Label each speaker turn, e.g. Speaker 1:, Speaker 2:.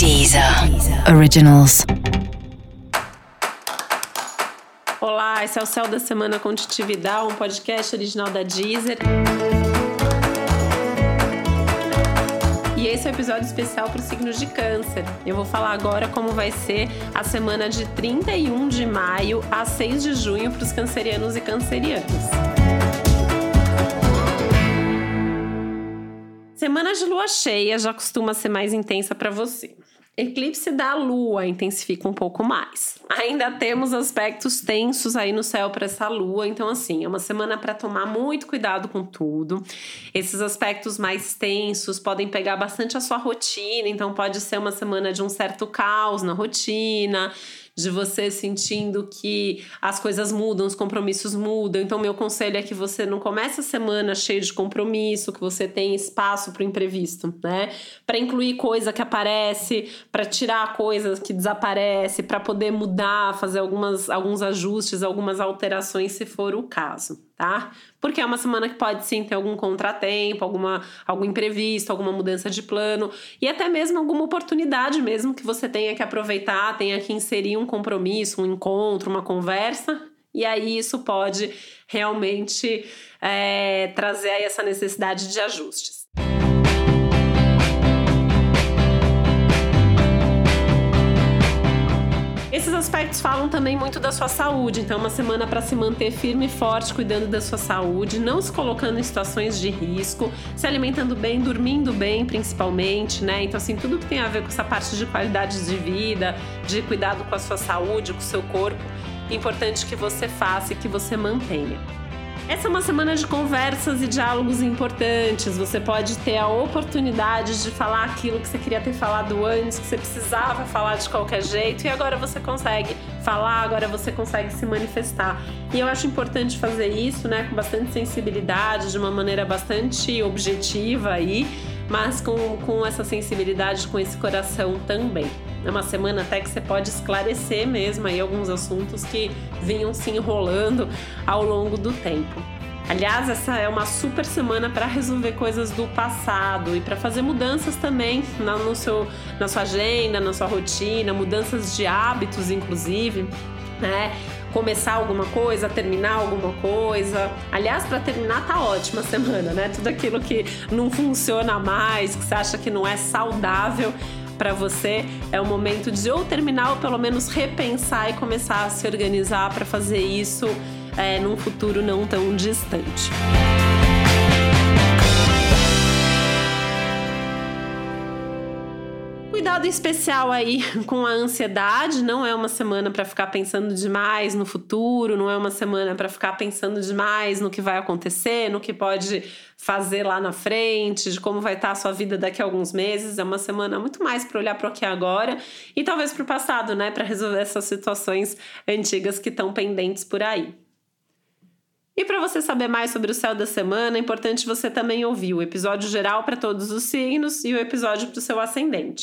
Speaker 1: Deezer Originals.
Speaker 2: Olá, esse é o Céu da Semana com um podcast original da Deezer. E esse é o um episódio especial para os signos de câncer. Eu vou falar agora como vai ser a semana de 31 de maio a 6 de junho para os cancerianos e cancerianas. Semana de lua cheia já costuma ser mais intensa para você. Eclipse da lua intensifica um pouco mais. Ainda temos aspectos tensos aí no céu para essa lua, então assim, é uma semana para tomar muito cuidado com tudo. Esses aspectos mais tensos podem pegar bastante a sua rotina, então pode ser uma semana de um certo caos na rotina, de você sentindo que as coisas mudam, os compromissos mudam. Então, meu conselho é que você não comece a semana cheio de compromisso, que você tenha espaço para o imprevisto, né? Para incluir coisa que aparece, para tirar coisas que desaparece, para poder mudar, fazer algumas, alguns ajustes, algumas alterações, se for o caso tá? Porque é uma semana que pode sim ter algum contratempo, alguma, algum imprevisto, alguma mudança de plano e até mesmo alguma oportunidade mesmo que você tenha que aproveitar, tenha que inserir um compromisso, um encontro, uma conversa. E aí isso pode realmente é, trazer essa necessidade de ajustes. Esses aspectos falam também muito da sua saúde, então uma semana para se manter firme e forte, cuidando da sua saúde, não se colocando em situações de risco, se alimentando bem, dormindo bem, principalmente, né? Então assim, tudo que tem a ver com essa parte de qualidade de vida, de cuidado com a sua saúde, com o seu corpo, é importante que você faça e que você mantenha. Essa é uma semana de conversas e diálogos importantes. Você pode ter a oportunidade de falar aquilo que você queria ter falado antes, que você precisava falar de qualquer jeito, e agora você consegue falar, agora você consegue se manifestar. E eu acho importante fazer isso, né, com bastante sensibilidade, de uma maneira bastante objetiva aí, mas com, com essa sensibilidade, com esse coração também. É uma semana até que você pode esclarecer mesmo aí alguns assuntos que vinham se enrolando ao longo do tempo. Aliás, essa é uma super semana para resolver coisas do passado e para fazer mudanças também na, no seu, na sua agenda, na sua rotina, mudanças de hábitos, inclusive, né? Começar alguma coisa, terminar alguma coisa. Aliás, para terminar tá ótima a semana, né? Tudo aquilo que não funciona mais, que você acha que não é saudável, para você é o momento de ou terminar ou pelo menos repensar e começar a se organizar para fazer isso é, num futuro não tão distante. Cuidado especial aí com a ansiedade. Não é uma semana para ficar pensando demais no futuro, não é uma semana para ficar pensando demais no que vai acontecer, no que pode fazer lá na frente, de como vai estar a sua vida daqui a alguns meses. É uma semana muito mais para olhar para o que é agora e talvez para o passado, né, para resolver essas situações antigas que estão pendentes por aí. E para você saber mais sobre o céu da semana, é importante você também ouvir o episódio geral para todos os signos e o episódio para o seu ascendente.